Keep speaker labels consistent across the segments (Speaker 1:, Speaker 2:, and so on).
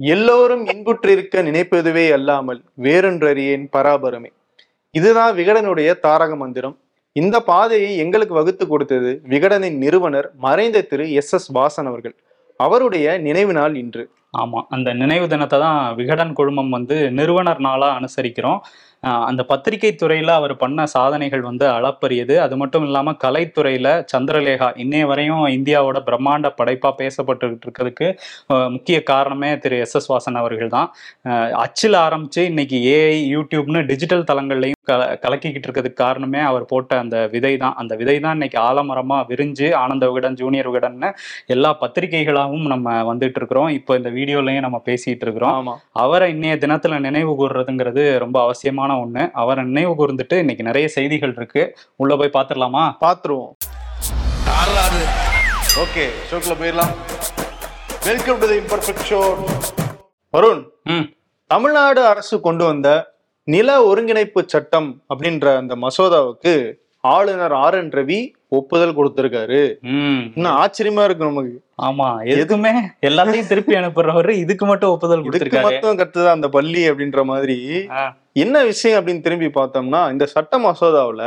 Speaker 1: எல்லோரும் இன்புற்றிருக்க நினைப்பதுவே அல்லாமல் வேறொன்றறியேன் பராபரமே. இதுதான் விகடனுடைய தாரக மந்திரம். இந்த பாதையை எங்களுக்கு வகுத்து கொடுத்தது விகடனின் நிறுவனர் மறைந்த திரு எஸ் எஸ் வாசன் அவர்கள். அவருடைய நினைவு நாள் இன்று.
Speaker 2: ஆமா அந்த நினைவு தினத்தை தான் விகடன் குழுமம் வந்து நிறுவனர் நாளா அனுசரிக்கிறோம். அந்த பத்திரிகை துறையில் அவர் பண்ண சாதனைகள் வந்து அளப்பரியது. அது மட்டும் இல்லாமல் கலைத்துறையில் சந்திரலேகா இன்னைய வரையும் இந்தியாவோட பிரம்மாண்ட படைப்பாக பேசப்பட்டுக்கிட்டு இருக்கிறதுக்கு முக்கிய காரணமே திரு எஸ் எஸ் வாசன் அவர்கள் தான். அச்சில் ஆரம்பித்து இன்னைக்கு ஏஐ யூடியூப்னு டிஜிட்டல் தளங்கள்லையும் கல கலக்கிக்கிட்டு இருக்கிறதுக்கு காரணமே அவர் போட்ட அந்த விதை தான் அந்த விதை தான் இன்னைக்கு ஆலமரமா விரிஞ்சு ஆனந்த விகடன் ஜூனியர் விகடன்னு எல்லா பத்திரிகைகளாகவும் நம்ம வந்துட்டு இருக்கிறோம். இப்போ இந்த வீடியோலையும் நம்ம பேசிட்டு இருக்கிறோம். அவரை இன்னைய தினத்துல நினைவு கூறுறதுங்கிறது ரொம்ப அவசியமான ஒண்ணு. அவரை நினைவு கூர்ந்துட்டு இன்னைக்கு நிறைய செய்திகள் இருக்கு. உள்ள போய் பாத்துடலாமா
Speaker 1: பாத்துருவோம். ஓகே ஷோக்குள்ள போயிடலாம். Welcome to the imperfect show Varun
Speaker 2: ம்.
Speaker 1: தமிழ்நாடு அரசு கொண்டு வந்த நில ஒருங்கிணைப்பு சட்டம் அப்படின்ற அந்த மசோதாவுக்கு ஆளுநர் ஆர் என் ரவி ஒப்புதல் கொடுத்திருக்காரு. இன்னும் ஆச்சரியமா இருக்கு நமக்கு.
Speaker 2: ஆமா எதுக்குமே எல்லாத்தையும் திருப்பி அனுப்புறவரு இதுக்கு மட்டும் ஒப்புதல் கொடுத்திருக்காரு.
Speaker 1: மட்டும் கத்துதான் அந்த பள்ளி அப்படின்ற மாதிரி. என்ன விஷயம் அப்படின்னு திரும்பி பார்த்தோம்னா இந்த சட்ட மசோதாவுல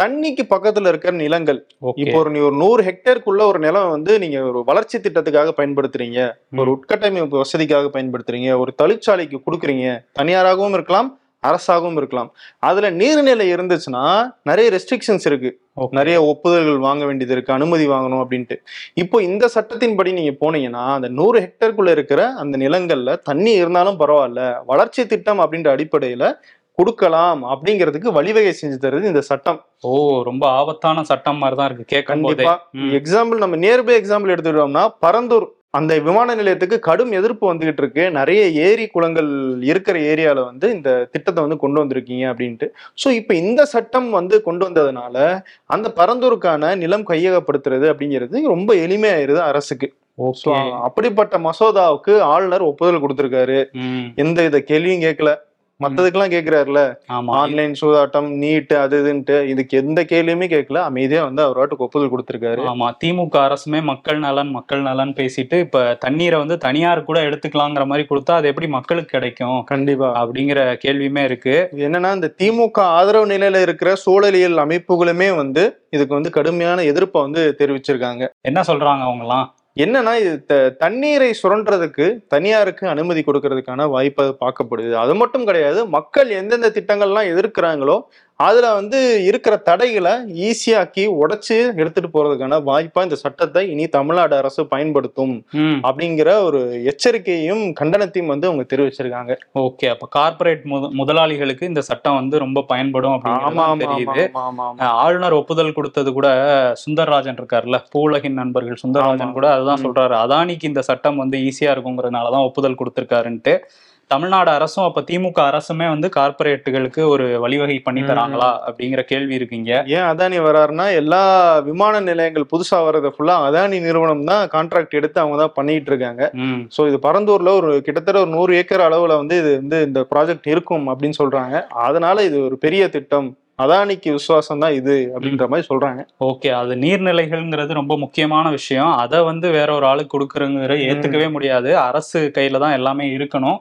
Speaker 1: தண்ணிக்கு பக்கத்துல இருக்கிற நிலங்கள். இப்போ ஒரு நீ ஒரு நூறு ஹெக்டேருக்குள்ள ஒரு நிலம் வந்து நீங்க ஒரு வளர்ச்சி திட்டத்துக்காக பயன்படுத்துறீங்க. ஒரு உட்கட்டமைப்பு வசதிக்காக பயன்படுத்துறீங்க. ஒரு தொழிற்சாலைக்கு கொடுக்குறீங்க. தனியாராகவும் இருக்கலாம் அரசாகவும் இருக்கலாம். அதுல நீர்நிலை இருந்துச்சுன்னா நிறைய ரெஸ்ட்ரிக்ஷன்ஸ் இருக்கு. நிறைய ஒப்புதல்கள் வாங்க வேண்டியது இருக்கு. அனுமதி வாங்கணும் அப்படின்ட்டு. இப்போ இந்த சட்டத்தின்படி நீங்க போனீங்கன்னா அந்த நூறு ஹெக்டேருக்குள்ள இருக்கிற அந்த நிலங்கள்ல தண்ணி இருந்தாலும் பரவாயில்ல. வளர்ச்சி திட்டம் அப்படின்ற அடிப்படையில கொடுக்கலாம் அப்படிங்கிறதுக்கு வழிவகை செஞ்சு தருது இந்த சட்டம்.
Speaker 2: ஓ ரொம்ப ஆபத்தான சட்டம் மாதிரி தான் இருக்கு கேட்கும்
Speaker 1: கண்டிப்பா. எக்ஸாம்பிள் நம்ம நியர்பை எக்ஸாம்பிள் எடுத்துக்கிட்டோம்னா பரந்தூர் அந்த விமான நிலையத்துக்கு கடும் எதிர்ப்பு வந்துகிட்டு இருக்கு. நிறைய ஏரி குளங்கள் இருக்கிற ஏரியால வந்து இந்த திட்டத்தை வந்து கொண்டு வந்திருக்கீங்க அப்படின்ட்டு. ஸோ இப்போ இந்த சட்டம் வந்து கொண்டு வந்ததுனால அந்த பரந்தூருக்கான நிலம் கையகப்படுத்துறது அப்படிங்கிறது ரொம்ப எளிமையாயிருது அரசுக்கு. அப்படிப்பட்ட மசோதாவுக்கு ஆளுநர் ஒப்புதல் கொடுத்திருக்காரு. எந்த வித கேள்வியும் கேட்கல. மத்ததுக்கெல்லாம் கேட்கிறாருல
Speaker 2: ஆமா.
Speaker 1: ஆன்லைன் சூதாட்டம் நீட் அது இதுன்ட்டு இதுக்கு எந்த கேள்வியுமே கேட்கல அமைதியா வந்து அவர் வாட்டுக்கு ஒப்புதல் கொடுத்திருக்காரு.
Speaker 2: ஆமா திமுக அரசுமே மக்கள் நலன் மக்கள் நலன் பேசிட்டு இப்ப தண்ணீரை வந்து தனியார் கூட எடுத்துக்கலாங்கிற மாதிரி கொடுத்தா அது எப்படி மக்களுக்கு கிடைக்கும்?
Speaker 1: கண்டிப்பா.
Speaker 2: அப்படிங்கிற கேள்வியுமே இருக்கு.
Speaker 1: என்னன்னா இந்த திமுக ஆதரவு நிலையில இருக்கிற சூழலியல் அமைப்புகளுமே வந்து இதுக்கு வந்து கடுமையான எதிர்ப்பை வந்து தெரிவிச்சிருக்காங்க.
Speaker 2: என்ன சொல்றாங்க அவங்கலாம்
Speaker 1: என்னன்னா இது த- தண்ணீரை சுரண்டுறதுக்கு தனியாருக்கு அனுமதி கொடுக்கறதுக்கான வாய்ப்பு பார்க்கப்படுது. அது மட்டும் கிடையாது மக்கள் எந்தெந்த திட்டங்கள்லாம் எதிர்க்கிறாங்களோ அதுல வந்து இருக்கிற தடைகளை ஈஸியாக்கி உடைச்சு எடுத்துட்டு போறதுக்கான வாய்ப்பா இந்த சட்டத்தை இனி தமிழ்நாடு அரசு பயன்படுத்தும் அப்படிங்கிற ஒரு எச்சரிக்கையும் கண்டனத்தையும் வந்து அவங்க தெரிவிச்சிருக்காங்க.
Speaker 2: ஓகே அப்ப கார்ப்பரேட் முதலாளிகளுக்கு இந்த சட்டம் வந்து ரொம்ப பயன்படும் அப்படின்னு
Speaker 1: ஆமா
Speaker 2: தெரியுது. ஆளுநர் ஒப்புதல் கொடுத்தது கூட சுந்தர்ராஜன் இருக்காருல்ல பூலகின் நண்பர்கள் சுந்தர்ராஜன். கூட அதுதான். சொல்றாரு. அதானிக்கு இந்த சட்டம் வந்து ஈஸியா இருக்குங்கிறதுனாலதான் ஒப்புதல் கொடுத்திருக்காருன்ட்டு தமிழ்நாடு அரசும் அப்ப திமுக அரசுமே வந்து கார்ப்பரேட்டுகளுக்கு ஒரு வழிவகை பண்ணி. தராங்களா அப்படிங்கிற கேள்வி இருக்குங்க
Speaker 1: ஏன் அதானி வராருன்னா எல்லா விமான நிலையங்கள் புதுசா வர்றதை ஃபுல்லா அதானி நிறுவனம் தான் கான்ட்ராக்ட் எடுத்து அவங்க தான் பண்ணிட்டு இருக்காங்க. ஸோ இது பரந்தூர்ல ஒரு கிட்டத்தட்ட ஒரு நூறு ஏக்கர் அளவுல வந்து இது வந்து இந்த ப்ராஜெக்ட் இருக்கும் அப்படின்னு சொல்றாங்க. அதனால இது ஒரு பெரிய திட்டம். அதானிக்கு விசுவாசம் தான் இது அப்படின்ற மாதிரி சொல்றாங்க.
Speaker 2: ஓகே அது நீர்நிலைகள்ங்கிறது ரொம்ப முக்கியமான விஷயம். அதை வந்து வேற ஒரு ஆளுக்கு கொடுக்குறங்கிற ஏத்துக்கவே முடியாது. அரசு கையில தான் எல்லாமே இருக்கணும்.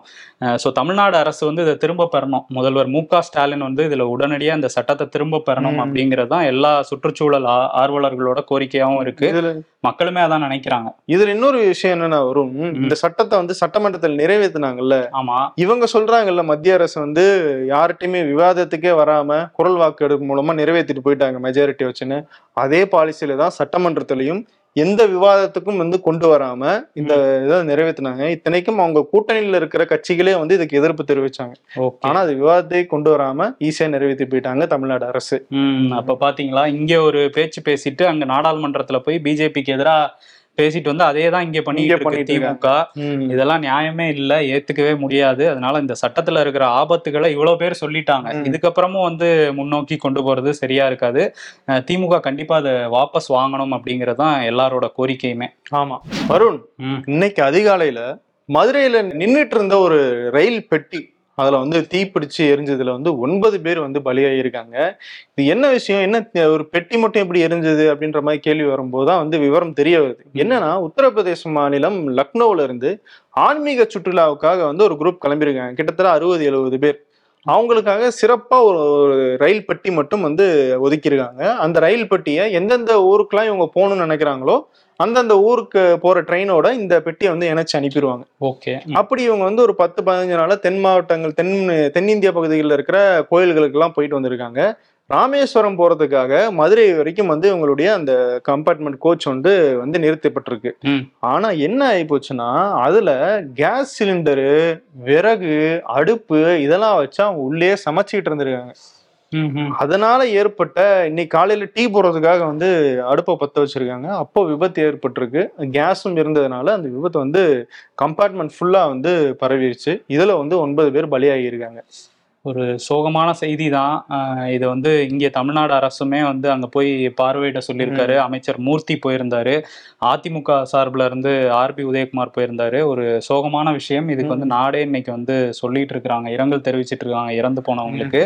Speaker 2: ஸோ தமிழ்நாடு அரசு வந்து இதை திரும்ப பெறணும். முதல்வர் மு ஸ்டாலின் வந்து இதுல உடனடியா இந்த சட்டத்தை திரும்ப பெறணும். அப்படிங்கிறது தான் எல்லா சுற்றுச்சூழல் ஆர்வலர்களோட கோரிக்கையாவும் இருக்கு. மக்களுமே அதான் நினைக்கிறாங்க.
Speaker 1: இதுல இன்னொரு விஷயம் என்னன்னா வரும் இந்த சட்டத்தை வந்து சட்டமன்றத்தில் நிறைவேற்றினாங்கல்ல
Speaker 2: ஆமா.
Speaker 1: இவங்க சொல்றாங்கல்ல மத்திய அரசு வந்து யார்கிட்டயுமே விவாதத்துக்கே வராம குரல் வாக்கெடுப்பு மூலமா நிறைவேற்றிட்டு போயிட்டாங்க மெஜாரிட்டி வச்சுன்னு. அதே பாலிசியில தான் சட்டமன்றத்திலையும் எந்த விவாதத்துக்கும் வந்து கொண்டு வராம இந்த இதை நிறைவேற்றினாங்க இத்தனைக்கும் அவங்க கூட்டணியில இருக்கிற கட்சிகளே வந்து இதுக்கு எதிர்ப்பு தெரிவிச்சாங்க. ஆனா அது விவாதத்தை கொண்டு வராம ஈஸியா நிறைவேற்றி போயிட்டாங்க தமிழ்நாடு அரசு.
Speaker 2: அப்ப பாத்தீங்களா? இங்க ஒரு பேச்சு பேசிட்டு அங்க நாடாளுமன்றத்துல போய் பிஜேபிக்கு எதிரா பேசிட்டு வந்து அதே தான் இங்க பண்ணிட்டு திமுக. இதெல்லாம் நியாயமே இல்ல ஏத்துக்கவே முடியாது. அதனால இந்த சட்டத்துல இருக்கிற ஆபத்துகளை இவ்வளவு பேர் சொல்லிட்டாங்க. இதுக்கப்புறமும் வந்து முன்னோக்கி கொண்டு போறது சரியா இருக்காது. திமுக கண்டிப்பா அதை வாபஸ் வாங்கணும் அப்படிங்கறது தான் எல்லாரோட கோரிக்கையுமே.
Speaker 1: ஆமா. வருண். இன்னைக்கு அதிகாலையில மதுரையில நின்னுட்டு இருந்த ஒரு ரயில் பெட்டி அதுல வந்து தீப்பிடிச்சு எரிஞ்சதுல வந்து ஒன்பது பேர் வந்து பலியாகியிருக்காங்க இது என்ன விஷயம்? என்ன ஒரு பெட்டி மட்டும் எப்படி எரிஞ்சது அப்படின்ற மாதிரி கேள்வி வரும்போது தான் வந்து விவரம் தெரிய வருது. என்னன்னா உத்தரப்பிரதேச மாநிலம் லக்னோல இருந்து ஆன்மீக சுற்றுலாவுக்காக வந்து ஒரு குரூப் கிளம்பியிருக்காங்க. கிட்டத்தட்ட அறுபது எழுபது பேர். அவங்களுக்காக சிறப்பா ஒரு ஒரு ரயில் பெட்டி மட்டும் வந்து ஒதுக்கியிருக்காங்க. அந்த ரயில் பெட்டியை எந்தெந்த ஊருக்கெல்லாம் இவங்க போகணும்னு நினைக்கிறாங்களோ அந்தந்த ஊருக்கு போற ட்ரெயினோட இந்த பெட்டியை வந்து இணைச்சு அனுப்பிடுவாங்க.
Speaker 2: ஓகே.
Speaker 1: அப்படி இவங்க வந்து ஒரு பத்து பதினஞ்சு நாளா தென் மாவட்டங்கள் தென் தென்னிந்திய பகுதிகளில் இருக்கிற கோயில்களுக்கெல்லாம் போயிட்டு வந்திருக்காங்க. ராமேஸ்வரம் போறதுக்காக மதுரை வரைக்கும் வந்து இவங்களுடைய அந்த கம்பார்ட்மெண்ட் கோச் வந்து வந்து நிறுத்தப்பட்டிருக்கு. ஆனா என்ன ஆகி போச்சுன்னா அதுல கேஸ் சிலிண்டரு விறகு அடுப்பு இதெல்லாம் வச்சு அவங்க உள்ளே சமைச்சிட்டு இருந்திருக்காங்க. அதனால ஏற்பட்ட இன்னைக்கு காலையில டீ போடுறதுக்காக வந்து அடுப்பை பத்த வச்சிருக்காங்க. அப்போ விபத்து ஏற்பட்டிருக்கு. கேஸும் இருந்ததுனால அந்த விபத்து வந்து கம்பார்ட்மெண்ட் ஃபுல்லா வந்து பரவிருச்சு. இதுல வந்து ஒன்பது பேர் பலியாகி இருக்காங்க
Speaker 2: ஒரு சோகமான செய்தி தான் இது வந்து இங்கே தமிழ்நாடு அரசுமே வந்து அங்க போய் பார்வையிட சொல்லியிருக்காரு. அமைச்சர் மூர்த்தி போயிருந்தாரு. அதிமுக சார்பில் இருந்து ஆர்பி உதயகுமார் போயிருந்தாரு. ஒரு சோகமான விஷயம். இதுக்கு வந்து நாடே இன்னைக்கு வந்து சொல்லிட்டு இருக்கிறாங்க. இரங்கல் தெரிவிச்சிட்டு இருக்காங்க. இறந்து போனவங்களுக்கு.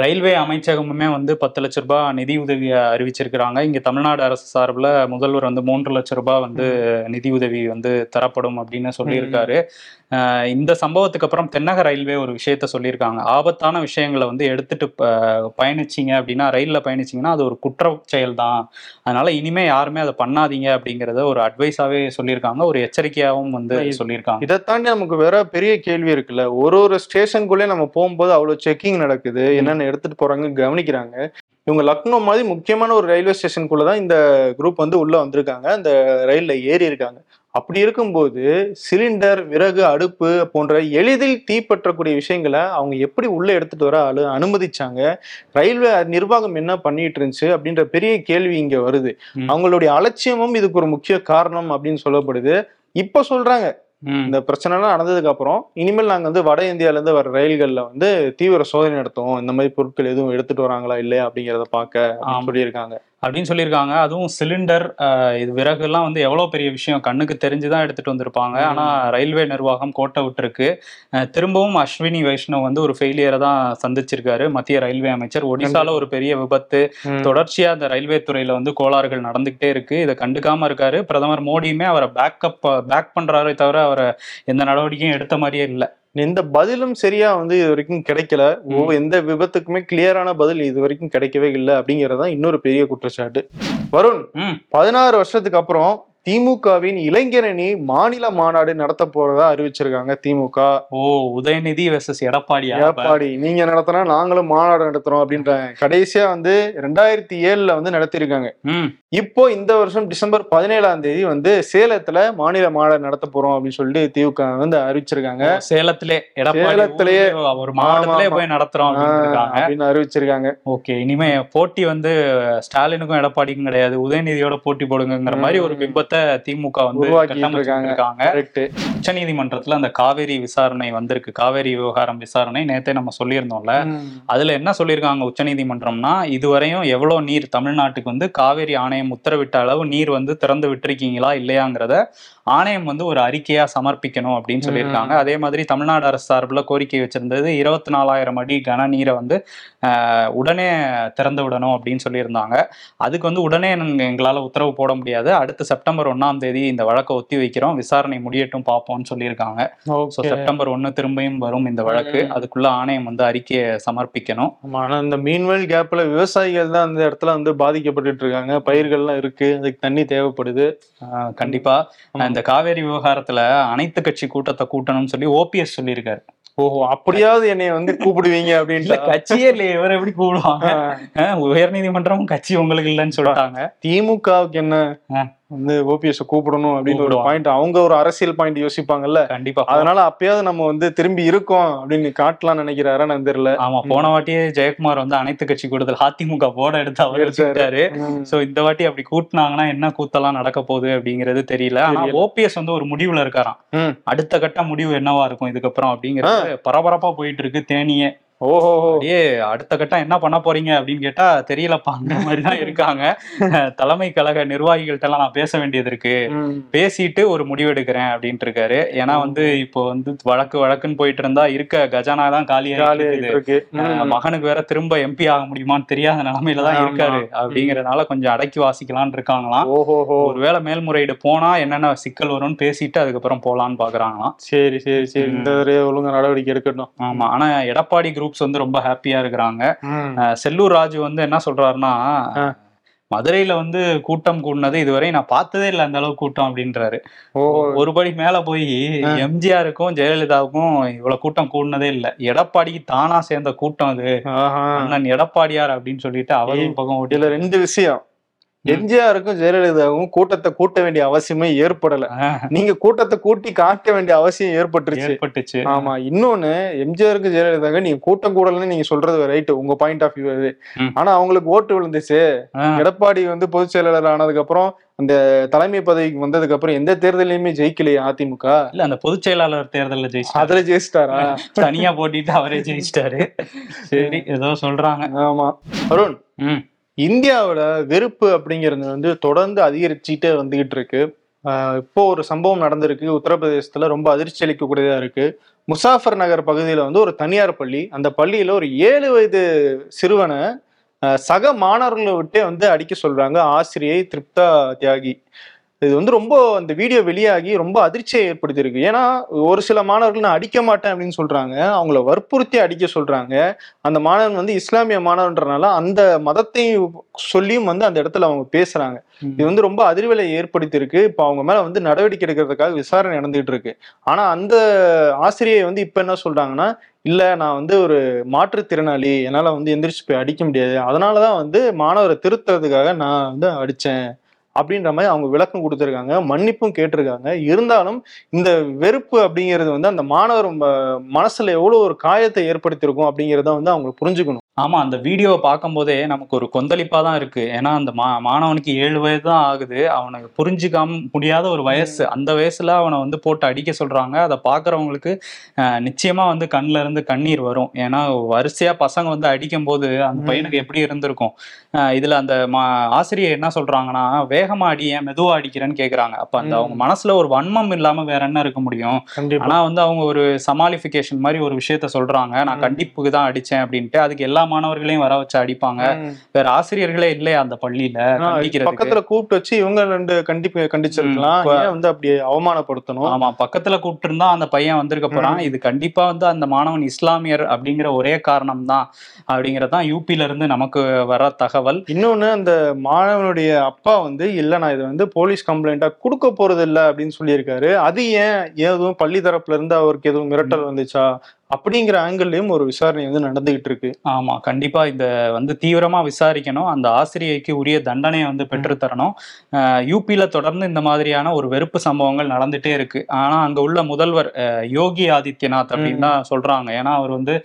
Speaker 2: ரயில்வே அமைச்சகமுமே வந்து பத்து லட்ச ரூபாய் நிதி உதவியை அறிவிச்சிருக்கிறாங்க. இங்க தமிழ்நாடு அரசு சார்பில் முதல்வர் வந்து மூன்று லட்ச ரூபாய் வந்து நிதி உதவி வந்து தரப்படும் அப்படின்னு சொல்லியிருக்காரு. இந்த சம்பவத்துக்கு அப்புறம் தென்னக ரயில்வே ஒரு விஷயத்த சொல்லியிருக்காங்க. ஆபத்தான விஷயங்களை வந்து எடுத்துட்டு பயணிச்சீங்க அப்படின்னா ரயில்ல பயணிச்சீங்கன்னா அது ஒரு குற்ற செயல் தான் அதனால இனிமே யாருமே அதை பண்ணாதீங்க அப்படிங்கறத ஒரு அட்வைஸாவே சொல்லியிருக்காங்க. ஒரு எச்சரிக்கையாவும் வந்து சொல்லியிருக்காங்க.
Speaker 1: இதை தாண்டி நமக்கு வேற பெரிய கேள்வி இருக்குல்ல. ஒரு ஒரு ஸ்டேஷனுக்குள்ளே நம்ம போகும்போது அவ்வளவு செக்கிங் நடக்குது. என்னென்ன எடுத்துட்டு போறாங்க கவனிக்கிறாங்க. இவங்க லக்னோ மாதிரி முக்கியமான ஒரு ரயில்வே ஸ்டேஷனுக்குள்ள தான் இந்த குரூப் வந்து உள்ள வந்திருக்காங்க. அந்த ரயில்ல ஏறி இருக்காங்க. அப்படி இருக்கும்போது சிலிண்டர் விறகு அடுப்பு போன்ற எளிதில் தீப்பற்றக்கூடிய விஷயங்களை அவங்க எப்படி உள்ள எடுத்துட்டு வர அனு அனுமதிச்சாங்க. ரயில்வே நிர்வாகம் என்ன பண்ணிட்டு இருந்துச்சு அப்படின்ற பெரிய கேள்வி இங்க வருது. அவங்களுடைய அலட்சியமும் இதுக்கு ஒரு முக்கிய காரணம் அப்படின்னு சொல்லப்படுது. இப்ப சொல்றாங்க
Speaker 2: ம்.
Speaker 1: இந்த பிரச்சனைலாம் நடந்ததுக்கு அப்புறம் இனிமேல் நாங்க வந்து வட இந்தியால இருந்து வர ரயில்கள்ல வந்து தீவிர சோதனை நடத்துவோம். இந்த மாதிரி பொருட்கள் எதுவும் எடுத்துட்டு வராங்களா இல்லையா அப்படிங்கறத பார்க்க. சொல்லியிருக்காங்க.
Speaker 2: அப்படின்னு சொல்லியிருக்காங்க. அதுவும் சிலிண்டர் இது விறகு எல்லாம் வந்து எவ்வளவு பெரிய விஷயம்? கண்ணுக்கு தெரிஞ்சுதான் எடுத்துட்டு வந்திருப்பாங்க.
Speaker 1: ம்.
Speaker 2: ஆனா ரயில்வே நிர்வாகம் கோட்டை விட்டுருக்கு. திரும்பவும் அஸ்வினி வைஷ்ணவ் வந்து ஒரு ஃபெயிலியரை தான் சந்திச்சிருக்காரு. மத்திய ரயில்வே அமைச்சர். ஒடிசால ஒரு பெரிய விபத்து.
Speaker 1: ம்.
Speaker 2: தொடர்ச்சியா அந்த ரயில்வே துறையில வந்து கோளாறுகள் நடந்துகிட்டே இருக்கு. இதை கண்டுக்காம இருக்காரு. பிரதமர் மோடியுமே அவரை பேக்கப் பேக் பண்றாரே தவிர அவரை எந்த நடவடிக்கையும் எடுத்த மாதிரியே இல்ல.
Speaker 1: எந்த பதிலும் சரியா வந்து இது வரைக்கும் கிடைக்கல. எந்த விபத்துக்குமே கிளியரான பதில் இது வரைக்கும் கிடைக்கவே இல்லை அப்படிங்கறதுதான் இன்னொரு பெரிய குற்றச்சாட்டு. வருண் பதினாறு வருஷத்துக்கு அப்புறம் திமுகவின் இளைஞரணி மாநில மாநாடு நடத்த போறதா அறிவிச்சிருக்காங்க திமுக.
Speaker 2: ஓ உதயநிதி வெர்சஸ் எடப்பாடியா அப்ப?
Speaker 1: எடப்பாடி நீங்க நடத்தினா நாங்களும் மாநாடு நடத்துறோம் அப்படின்றாங்க கடைசியா வந்து ரெண்டாயிரத்தி ஏழுல வந்து நடத்திருக்காங்க. இப்போ இந்த வருஷம் டிசம்பர் பதினேழாம் தேதி வந்து சேலத்துல மாநில மாநாடு நடத்த போறோம் அப்படின்னு சொல்லிட்டு திமுக வந்து அறிவிச்சிருக்காங்க.
Speaker 2: சேலத்திலே எடப்பாடி
Speaker 1: சேலத்திலேயே.
Speaker 2: ஒரு
Speaker 1: ஆமா,
Speaker 2: போய் நடத்துறோம் அப்படின்னு
Speaker 1: அறிவிச்சிருக்காங்க.
Speaker 2: ஓகே இனிமே போட்டி வந்து ஸ்டாலினுக்கும் எடப்பாடிக்கும் கிடையாது. உதயநிதியோட போட்டி போடுங்கிற மாதிரி ஒரு
Speaker 1: ம்.
Speaker 2: பிம்பத்தை திமுக வந்து
Speaker 1: இருக்காங்க. கரெக்ட்
Speaker 2: உச்சநீதிமன்றத்துல அந்த காவேரி விசாரணை வந்திருக்கு. காவேரி விவகாரம் விசாரணை நேத்தே நம்ம சொல்லியிருந்தோம்ல. அதுல என்ன சொல்லியிருக்காங்க உச்சநீதிமன்றம்னா இதுவரையும் எவ்வளவு நீர் தமிழ்நாட்டுக்கு வந்து காவேரி ஆணையம் உத்தரவிட்ட அளவு நீர் வந்து திறந்து விட்டிருக்கீங்களா இல்லையாங்கிறத ஆணையம் வந்து ஒரு அறிக்கையா சமர்ப்பிக்கணும் அப்படின்னு சொல்லியிருக்காங்க. அதே மாதிரி தமிழ்நாடு அரசு சார்பில் கோரிக்கை வச்சிருந்தது இருபத்தி நாலாயிரம் அடி கன நீரை வந்து உடனே திறந்து விடணும் அப்படின்னு சொல்லியிருந்தாங்க. அதுக்கு வந்து உடனே எங்களால உத்தரவு போட முடியாது. அடுத்த செப்டம்பர் ஒண்ணாம் தேதி இந்த வழக்கை ஒத்தி வைக்கிறோம். விசாரணை முடியட்டும் பார்ப்போம்னு சொல்லியிருக்காங்க. ஸோ செப்டம்பர் ஒன்று திரும்பியும் வரும் இந்த வழக்கு. அதுக்குள்ள ஆணையம் வந்து அறிக்கையை சமர்ப்பிக்கணும்.
Speaker 1: ஆமா ஆனா இந்த மீன்வெல் கேப்ல விவசாயிகள் தான் அந்த இடத்துல வந்து பாதிக்கப்பட்டுட்டு இருக்காங்க. பயிர்கள்லாம் இருக்கு. அதுக்கு தண்ணி தேவைப்படுது.
Speaker 2: கண்டிப்பா. இந்த காவேரி விவகாரத்துல அனைத்து கட்சி கூட்டத்தை கூட்டணும்னு சொல்லி ஓபிஎஸ் சொல்லியிருக்காரு.
Speaker 1: ஓஹோ அப்படியாவது என்னை வந்து கூப்பிடுவீங்க
Speaker 2: இல்ல
Speaker 1: அப்படின்ட்டு
Speaker 2: கட்சியே இல்லையே. இவர் எப்படி கூடுவாங்க ஆஹ் உயர்நீதிமன்றமும் கட்சி உங்களுக்கு இல்லைன்னு சொல்லிட்டாங்க.
Speaker 1: திமுகவுக்கு என்ன. வந்து ஓபிஎஸ் கூப்பிடணும் அப்படின்னு ஒரு. பாயிண்ட் அவங்க ஒரு அரசியல் பாயிண்ட் யோசிப்பாங்கல்ல.
Speaker 2: கண்டிப்பா.
Speaker 1: அதனால அப்பயாவது நம்ம வந்து திரும்பி இருக்கோம் அப்படின்னு காட்டலாம் நினைக்கிறாரா நான் தெரியல.
Speaker 2: ஆமா போன வாட்டியே ஜெயக்குமார் வந்து அனைத்து கட்சி கூட்டத்தில் அதிமுக போர்ட எடுத்து அவர். எடுத்துட்டாரு சோ இந்த வாட்டி அப்படி கூட்டினாங்கன்னா என்ன கூத்தெல்லாம் நடக்க போகுது அப்படிங்கிறது தெரியல. ஆனா. ஓபிஎஸ் வந்து ஒரு முடிவுல இருக்காராம். அடுத்த கட்ட முடிவு என்னவா இருக்கும் இதுக்கப்புறம் அப்படிங்கிறது பரபரப்பா போயிட்டு இருக்கு. தேனியே
Speaker 1: ஓஹோ.
Speaker 2: அப்படியே அடுத்த கட்டம் என்ன பண்ண போறீங்க அப்படின்னு கேட்டா தெரியலப்பா அந்த மாதிரி தான் இருக்காங்க. தலைமை கழக நிர்வாகிகள்ட்ட எல்லாம் நான் பேச வேண்டியது இருக்கு. பேசிட்டு ஒரு முடிவு எடுக்கிறேன் அப்படின்ட்டு இருக்காரு. ஏன்னா வந்து இப்போ வந்து வழக்கு வழக்குன்னு போயிட்டு இருந்தா இருக்க கஜானா தான் காலியா இருக்குது. மகனுக்கு வேற திரும்ப எம்பி ஆக முடியுமான்னு தெரியாத நிலைமையில தான். இருக்காரு. அப்படிங்கறதுனால கொஞ்சம் அடக்கி வாசிக்கலாம்னு இருக்காங்களாம். ஒருவேளை மேல்முறையீடு போனா என்னென்ன சிக்கல் வரும்னு பேசிட்டு அதுக்கப்புறம் போலான்னு பாக்குறாங்களாம்.
Speaker 1: சரி சரி சரி. இந்த ஒழுங்கா நடவடிக்கை எடுக்கட்டும்.
Speaker 2: ஆமா. ஆனா எடப்பாடி குரூப்ஸ் வந்து ரொம்ப ஹாப்பியா இருக்கிறாங்க. செல்லூர் ராஜு வந்து என்ன சொல்றாருன்னா. மதுரையில வந்து கூட்டம் கூடினது இதுவரை நான் பார்த்ததே இல்லை அந்த அளவுக்கு கூட்டம் அப்படின்றாரு. ஒரு படி மேல போய். எம்ஜிஆருக்கும் ஜெயலலிதாவுக்கும் இவ்வளவு கூட்டம் கூடினதே இல்லை. எடப்பாடிக்கு தானா சேர்ந்த கூட்டம் அது. அண்ணன் எடப்பாடியார் அப்படின்னு சொல்லிட்டு அவர் ஒரு பக்கம் ஓட்டி
Speaker 1: இதுல ரெண்டு விஷயம். எம்ஜிஆருக்கும் ஜெயலலிதாவுக்கும் கூட்டத்தை கூட்ட வேண்டிய அவசியமே ஏற்படல. நீங்க கூட்டத்தை கூட்டி காட்ட வேண்டிய அவசியம் ஏற்பட்டுருச்சு.
Speaker 2: ஏற்பட்டுச்சு.
Speaker 1: ஆமா இன்னொன்னு எம்ஜிஆருக்கு ஜெயலலிதாவுக்கு நீங்க கூட்டம் கூடலன்னு நீங்க சொல்றது ரைட் உங்க பாயிண்ட் ஆஃப் வியூ அது. ஆனா அவங்களுக்கு ஓட்டு விழுந்துச்சு. எடப்பாடி வந்து பொதுச் செயலாளர் ஆனதுக்கு அப்புறம் அந்த தலைமை பதவிக்கு வந்ததுக்கு அப்புறம் எந்த தேர்தலையுமே ஜெயிக்கலையே அதிமுக.
Speaker 2: இல்ல அந்த பொதுச் செயலாளர் தேர்தல்ல
Speaker 1: அதுல ஜெயிச்சிட்டாரா?
Speaker 2: தனியா போட்டிட்டு அவரே ஜெயிச்சிட்டாரு. சரி. ஏதோ சொல்றாங்க.
Speaker 1: ஆமா. அருண்
Speaker 2: இந்தியாவில்
Speaker 1: இந்தியாவோட வெறுப்பு அப்படிங்கிறது வந்து தொடர்ந்து அதிகரிச்சுட்டே வந்துகிட்டு இருக்கு. இப்போ ஒரு சம்பவம் நடந்திருக்கு. உத்தரப்பிரதேசத்துல ரொம்ப அதிர்ச்சி அளிக்கக்கூடியதா இருக்கு. முசாஃபர் நகர் பகுதியில வந்து ஒரு தனியார் பள்ளி. அந்த பள்ளியில ஒரு ஏழு வயது சிறுவனை சக மாணவர்களை விட்டே வந்து அடிக்க சொல்றாங்க. ஆசிரியை திருப்தா தியாகி. இது வந்து ரொம்ப அந்த வீடியோ வெளியாகி ரொம்ப அதிர்ச்சியை ஏற்படுத்தியிருக்கு. ஏன்னா ஒரு சில மாணவர்கள் நான் அடிக்க மாட்டேன் அப்படின்னு சொல்றாங்க. அவங்கள வற்புறுத்தி அடிக்க சொல்றாங்க. அந்த மாணவன் வந்து இஸ்லாமிய மாணவன்றனால அந்த மதத்தை சொல்லியும் வந்து அந்த இடத்துல அவங்க பேசுறாங்க. இது வந்து ரொம்ப அதிர்வலை ஏற்படுத்தியிருக்கு. இப்போ அவங்க மேல வந்து நடவடிக்கை எடுக்கிறதுக்காக விசாரணை நடந்துகிட்டு இருக்கு. ஆனா அந்த ஆசிரியை வந்து இப்ப என்ன சொல்றாங்கன்னா இல்ல நான் வந்து ஒரு மாற்றுத்திறனாளி. என்னால வந்து எந்திரிச்சு போய் அடிக்க முடியாது. அதனாலதான் வந்து மாணவரை திருத்துறதுக்காக நான் வந்து அடிச்சேன். அப்படின்ற மாதிரி அவங்க விளக்கம் கொடுத்துருக்காங்க மன்னிப்பும் கேட்டிருக்காங்க. இருந்தாலும் இந்த வெறுப்பு அப்படிங்கிறது வந்து அந்த மாணவர் ம- மனசுல எவ்வளவு ஒரு காயத்தை ஏற்படுத்தியிருக்கும் அப்படிங்கிறத வந்து அவங்க புரிஞ்சுக்கணும்.
Speaker 2: ஆமா அந்த வீடியோவை பார்க்கும்போதே நமக்கு ஒரு கொந்தளிப்பா தான் இருக்கு. ஏன்னா அந்த மா மாணவனுக்கு ஏழு வயது தான் ஆகுது. அவனுக்கு புரிஞ்சுக்காம முடியாத ஒரு வயசு. அந்த வயசுல அவனை வந்து போட்டு அடிக்க சொல்றாங்க. அதை பாக்குறவங்களுக்கு அஹ், நிச்சயமா வந்து கண்ணுல இருந்து கண்ணீர் வரும். ஏன்னா வரிசையா பசங்க வந்து அடிக்கும் போது அந்த. பையனுக்கு எப்படி இருந்திருக்கும்? இதுல அந்த மா ஆசிரியர் என்ன சொல்றாங்கன்னா வேகமா அடி ஏன் மெதுவா அடிக்கிறேன்னு கேக்குறாங்க. அப்ப அந்த. அவங்க மனசுல ஒரு வன்மம் இல்லாம வேற என்ன இருக்க முடியும்?
Speaker 1: கண்டிப்பா.
Speaker 2: ஆனா வந்து அவங்க ஒரு சமாளிஃபிகேஷன் மாதிரி ஒரு விஷயத்த சொல்றாங்க. நான். கண்டிப்புக்கு தான் அடிச்சேன் அப்படின்ட்டு. அதுக்கு எல்லா மாணவர்களையும் வர வச்சு அடிப்பாங்க. வேற ஆசிரியர்களே இல்லையா அந்த பள்ளியில?
Speaker 1: பக்கத்துல கூப்பிட்டு வச்சு இவங்க ரெண்டு கண்டிப்பு கண்டிச்சிருக்கலாம். வந்து அப்படி அவமானப்படுத்தணும்?
Speaker 2: ஆமா பக்கத்துல கூப்பிட்டு இருந்தா அந்த பையன் வந்திருக்க போறான். இது கண்டிப்பா வந்து அந்த மாணவன் இஸ்லாமியர் அப்படிங்கிற ஒரே காரணம் தான் அப்படிங்கறதான் யூபில இருந்து நமக்கு வர தகவல்.
Speaker 1: இன்னொன்னு அந்த மாணவனுடைய அப்பா வந்து இல்ல நான் இதை வந்து போலீஸ் கம்ப்ளைண்டா கொடுக்க போறது இல்ல அப்படின்னு சொல்லியிருக்காரு. அது ஏன் எதுவும் பள்ளி தரப்புல இருந்து அவருக்கு எதுவும் மிரட்டல் வந்துச்சா? அப்படிங்கிற ஆங்கிள்லயும் ஒரு விசாரணை வந்து நடந்துகிட்டு இருக்கு.
Speaker 2: ஆமா கண்டிப்பா இந்த வந்து தீவிரமா விசாரிக்கணும். அந்த ஆசிரியைக்கு உரிய தண்டனையை வந்து பெற்றுத்தரணும் யூபியில தொடர்ந்து இந்த மாதிரியான ஒரு வெறுப்பு சம்பவங்கள் நடந்துட்டே இருக்கு. ஆனா அங்க உள்ள முதல்வர் யோகி ஆதித்யநாத் அப்படின்னு தான் சொல்றாங்க. ஏன்னா அவர் வந்து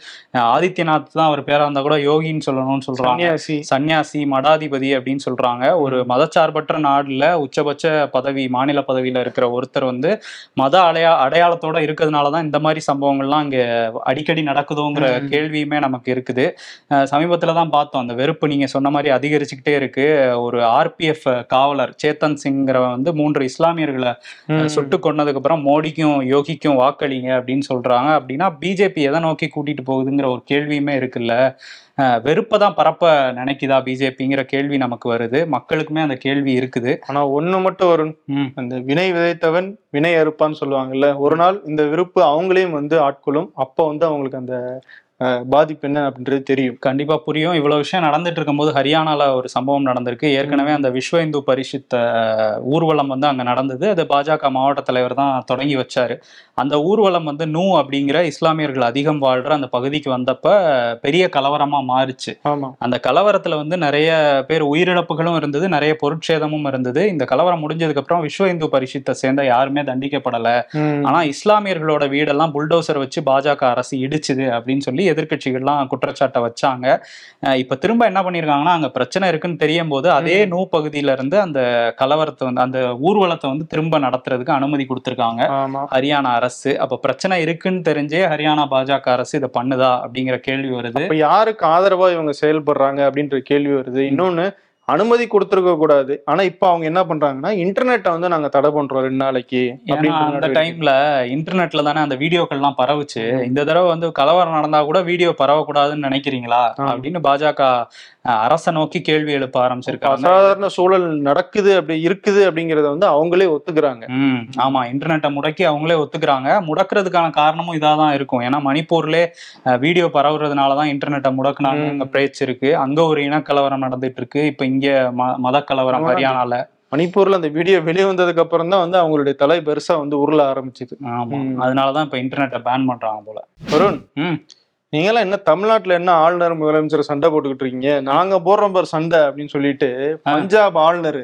Speaker 2: ஆதித்யநாத் தான் அவர் பேரா இருந்தா கூட யோகின்னு சொல்லணும்னு சொல்றாங்க.
Speaker 1: சன்னியாசி.
Speaker 2: மடாதிபதி அப்படின்னு சொல்றாங்க. ஒரு மதச்சார்பற்ற நாடுல உச்சபட்ச பதவி மாநில பதவியில இருக்கிற ஒருத்தர் வந்து மத அடையா அடையாளத்தோட இருக்கிறதுனால தான் இந்த மாதிரி சம்பவங்கள்லாம் இங்க அடிக்கடி நடக்குதோங்கிற. கேள்வியுமே நமக்கு இருக்குது. சமீபத்துல தான் பார்த்தோம். அந்த வெறுப்பு நீங்க சொன்ன மாதிரி அதிகரிச்சுக்கிட்டே இருக்கு. ஒரு ஆர்பிஎஃப் காவலர் சேத்தன் சிங்கிறவன் வந்து மூன்று இஸ்லாமியர்களை. சுட்டு கொன்னதுக்கு அப்புறம் மோடிக்கும் யோகிக்கும் வாக்களிங்க அப்படின்னு சொல்றாங்க. அப்படின்னா பிஜேபி எதை நோக்கி கூட்டிட்டு போகுதுங்கிற ஒரு கேள்வியுமே இருக்குல்ல. வெறுப்பை தான் பரப்ப நினைக்குதா பிஜேபிங்கிற கேள்வி நமக்கு வருது. மக்களுக்குமே அந்த கேள்வி இருக்குது.
Speaker 1: ஆனா ஒண்ணு மட்டும் வரும். அந்த வினை விதைத்தவன் வினை அறுப்பான்னு சொல்லுவாங்கல்ல ஒரு நாள் இந்த விருப்பு அவங்களையும் வந்து ஆட்கொள்ளும். அப்ப வந்து அவங்களுக்கு அந்த பாதிப்பு என்ன அப்படின்றது தெரியும்.
Speaker 2: கண்டிப்பா புரியும். இவ்வளவு விஷயம் நடந்துட்டு இருக்கும்போது ஹரியானால ஒரு சம்பவம் நடந்திருக்கு. ஏற்கனவே அந்த விஸ்வ இந்து பரிஷத் ஊர்வலம் வந்து அங்க நடந்தது. அது பாஜக மாவட்ட தலைவர் தான் தொடங்கி வச்சாரு. அந்த ஊர்வலம் வந்து நூ அப்படிங்கிற இஸ்லாமியர்கள் அதிகம் வாழ்ற அந்த பகுதிக்கு வந்தப்ப பெரிய கலவரமா மாறுச்சு. அந்த கலவரத்துல வந்து நிறைய பேர் உயிரிழப்புகளும் இருந்தது. நிறைய பொருட்சேதமும் இருந்தது. இந்த கலவரம் முடிஞ்சதுக்கு அப்புறம் விஸ்வ இந்து பரிஷத்தை சேர்ந்த யாருமே தண்டிக்கப்படல. ஆனா இஸ்லாமியர்களோட வீடெல்லாம் புல்டோசர் வச்சு பாஜக அரசு இடிச்சுது அப்படின்னு சொல்லி எதிர்க்கட்சிகள்லாம் குற்றச்சாட்டை வச்சாங்க. இப்ப திரும்ப என்ன பண்ணிருக்காங்கன்னா அங்க பிரச்சனை இருக்குன்னு தெரியும் போது அதே நூ பகுதியில இருந்து அந்த கலவரத்தை வந்து அந்த ஊர்வலத்தை வந்து திரும்ப நடத்துறதுக்கு அனுமதி கொடுத்திருக்காங்க. ஹரியானா அரசு. அப்ப பிரச்சனை இருக்குன்னு தெரிஞ்சே ஹரியானா பாஜக அரசு இதை பண்ணுதா அப்படிங்கிற கேள்வி வருது.
Speaker 1: யாருக்கு ஆதரவா இவங்க செயல்படுறாங்க அப்படின்ற கேள்வி வருது. இன்னொன்னு அனுமதி கொடுத்துருக்க கூடாது. ஆனா இப்ப அவங்க என்ன பண்றாங்கன்னா இன்டர்நெட்டை வந்து நாங்க தடை பண்றோம் ரெண்டு நாளைக்கு
Speaker 2: அந்த. டைம்ல இன்டர்நெட்ல தானே அந்த வீடியோக்கள்லாம் பரவுச்சு. இந்த தடவை வந்து கலவரம் நடந்தா கூட வீடியோ பரவக்கூடாதுன்னு நினைக்கிறீங்களா. அப்படின்னு பாஜக அரசை நோக்கி கேள்வி எழுப்ப ஆரம்பிச்சிருக்காங்க.
Speaker 1: அசாதாரண சூழல் நடக்குது அப்படி இருக்குது அப்படிங்கறத வந்து அவங்களே ஒத்துக்கிறாங்க.
Speaker 2: ஆமா. இன்டர்நெட்டை முடக்கி அவங்களே ஒத்துக்கிறாங்க. முடக்கிறதுக்கான காரணமும் இதாக தான் இருக்கும். ஏன்னா மணிப்பூர்லே வீடியோ பரவுறதுனால தான் இன்டர்நெட்டை முடக்குனாங்க பேச்சு இருக்கு. அங்க ஒரு இனக்கலவரம் நடந்துட்டு இருக்கு. இப்ப இங்க மத கலவரம். ஹரியானால.
Speaker 1: மணிப்பூர்ல அந்த வீடியோ வெளியே வந்ததுக்கு அப்புறம் தான் வந்து அவங்களுடைய தலை பெருசா வந்து உருள ஆரம்பிச்சுது.
Speaker 2: ஆமா. அதனாலதான் இப்ப இன்டர்நெட்டை பேன் பண்றாங்க போல.
Speaker 1: வருண்
Speaker 2: ம்.
Speaker 1: நீங்களாம் என்ன தமிழ்நாட்டுல என்ன ஆளுநர் முதலமைச்சர் சண்டை போட்டுக்கிட்டு இருக்கீங்க? நாங்க போடுறோம் பாரு சண்டை அப்படின்னு சொல்லிட்டு பஞ்சாப் ஆளுநர்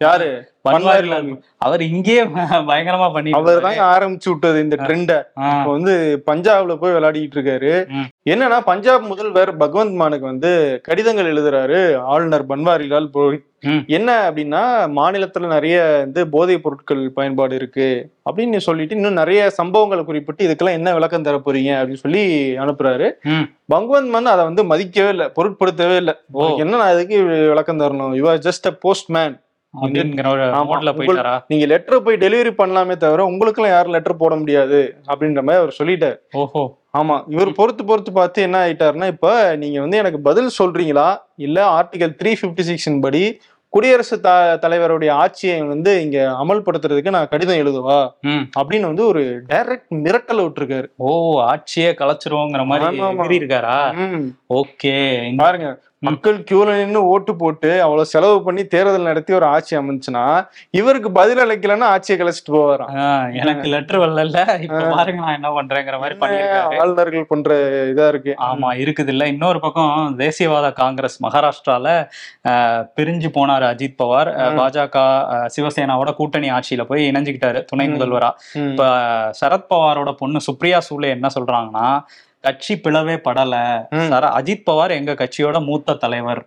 Speaker 1: யாரு
Speaker 2: பன்வாரிலால் அவர் இங்கேயே பயங்கரமா பண்ணிட்டு
Speaker 1: அவர். தான் ஆரம்பிச்சு விட்டது இந்த ட்ரெண்டை இப்போ வந்து பஞ்சாப்ல போய் விளையாடிட்டு இருக்காரு. என்னன்னா பஞ்சாப் முதல்வர் பகவந்த் மானுக்கு வந்து கடிதங்கள் எழுதுறாரு ஆளுநர் பன்வாரிலால் புரோஹித். என்ன அப்படின்னா மாநிலத்துல நிறைய வந்து போதைப் பொருட்கள் பயன்பாடு இருக்கு அப்படின்னு சொல்லிட்டு இன்னும் நிறைய சம்பவங்களை குறிப்பிட்டு இதுக்கெல்லாம் என்ன விளக்கம் தர போறீங்க அப்படின்னு சொல்லி அனுப்புறாரு. பகவந்த் மான் அதை வந்து மதிக்கவே இல்லை பொருட்படுத்தவே இல்லை. என்ன நான் இதுக்கு விளக்கம் தரணும் you are just a postman நீங்க லெட்டர் போய் டெலிவரி பண்ணலாமே தவிர உங்களுக்கெல்லாம் யாரும் லெட்டர் போட முடியாது அப்படின்ற மாதிரி அவர் சொல்லிட்டாரு.
Speaker 2: ஓஹோ.
Speaker 1: ஆமா இவர் பொறுத்து பொறுத்து பார்த்து என்ன ஆயிட்டாருன்னா இப்ப நீங்க வந்து எனக்கு பதில் சொல்றீங்களா? இல்ல ஆர்டிகல் த்ரீ பிப்டி சிக்ஸின் படி குடியரசுத் த தலைவருடைய ஆட்சியை வந்து இங்க அமல்படுத்துறதுக்கு நான் கடிதம் எழுதுவா? அப்படின்னு வந்து ஒரு டைரக்ட் மிரட்டல் விட்டுருக்காரு.
Speaker 2: ஓ ஆட்சியே கலைச்சிருவோங்கிற மாதிரி இருக்காரா ஓகே.
Speaker 1: பாருங்க மக்கள் கியூல நின்னு ஓட்டு போட்டு அவ்வளவு செலவு பண்ணி தேர்தல் நடத்தி ஒரு ஆட்சி அமைஞ்சுன்னா இவருக்கு பதில் அளிக்கலன்னா ஆட்சியை கலைச்சிட்டு போவாராம்.
Speaker 2: எனக்கு லெட்டர் வரல இப்ப பாருங்க நான் என்ன பண்றேங்கிற மாதிரி பண்ணிருக்காரு
Speaker 1: ஆளுநர்கள் பண்ற இதா இருக்கு.
Speaker 2: ஆமா இருக்குது இல்ல இன்னொரு பக்கம் தேசியவாத காங்கிரஸ் மகாராஷ்டிரால பிரிஞ்சு போனாரு அஜித் பவார். பாஜக சிவசேனாவோட கூட்டணி ஆட்சியில போய் இணைஞ்சுக்கிட்டாரு துணை. முதல்வரா. இப்ப சரத்பவாரோட பொண்ணு சுப்ரியா சூலே என்ன சொல்றாங்கன்னா கட்சி பிளவே படல. அஜித் பவார் எங்க கட்சியோட மூத்த தலைவர்.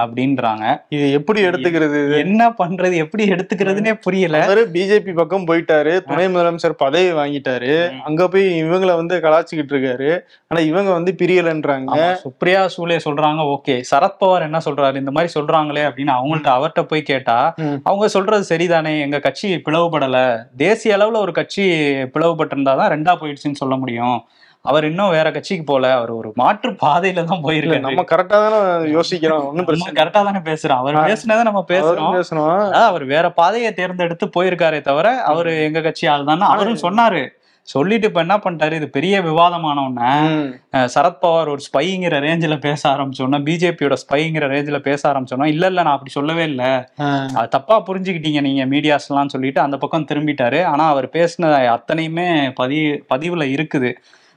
Speaker 2: அப்படின்றாங்க.
Speaker 1: இது எப்படி எடுத்துக்கிறது?
Speaker 2: என்ன பண்றது எப்படி எடுத்துக்கிறதுனே புரியல.
Speaker 1: அவரு பிஜேபி பக்கம் போயிட்டாரு. துணை முதலமைச்சர் பதவி வாங்கிட்டாரு. அங்க போய் இவங்கள வந்து கலாச்சிக்கிட்டு இருக்காரு. ஆனா இவங்க வந்து பிரியலன்றாங்க.
Speaker 2: சுப்ரியா சூலே சொல்றாங்க ஓகே. சரத்பவார் என்ன சொல்றாரு? இந்த மாதிரி சொல்றாங்களே அப்படின்னு அவங்கள்ட்ட அவர்ட்ட போய் கேட்டா. அவங்க சொல்றது சரிதானே? எங்க கட்சி பிளவுபடல. தேசிய அளவுல ஒரு கட்சி பிளவுபட்டிருந்தாதான் ரெண்டா போயிடுச்சுன்னு சொல்ல முடியும். அவர் இன்னும் வேற கட்சிக்கு போல அவர் ஒரு மாற்று பாதையில தான் போயிருக்காரு.
Speaker 1: நம்ம கரெக்டா தானே யோசிக்கிறோம் பிரச்சனை
Speaker 2: நம்ம கரெக்டா தானே பேசுறோம். அவர். பேசுனதை நம்ம பேசுறோம்.
Speaker 1: பேசணும்
Speaker 2: அவர் வேற பாதையை தேர்ந்தெடுத்து போயிருக்காரே தவிர அவரு எங்க கட்சி ஆள் தானே அவரும் சொன்னாரு. சொல்லிட்டு இப்ப என்ன பண்ணிட்டாரு? இது பெரிய விவாதமான உடனே சரத்பவார் ஒரு ஸ்பைங்கிற ரேஞ்சில பேச ஆரம்பிச்சோன்னா பிஜேபியோட ஸ்பைங்கிற ரேஞ்சில பேச ஆரம்பிச்சோன்னா இல்ல இல்ல நான் அப்படி சொல்லவே இல்ல. அது தப்பா புரிஞ்சுக்கிட்டீங்க நீங்க மீடியாஸ் எல்லாம் சொல்லிட்டு அந்த பக்கம் திரும்பிட்டாரு. ஆனா அவர் பேசின அத்தனையுமே பதி பதிவுல இருக்குது.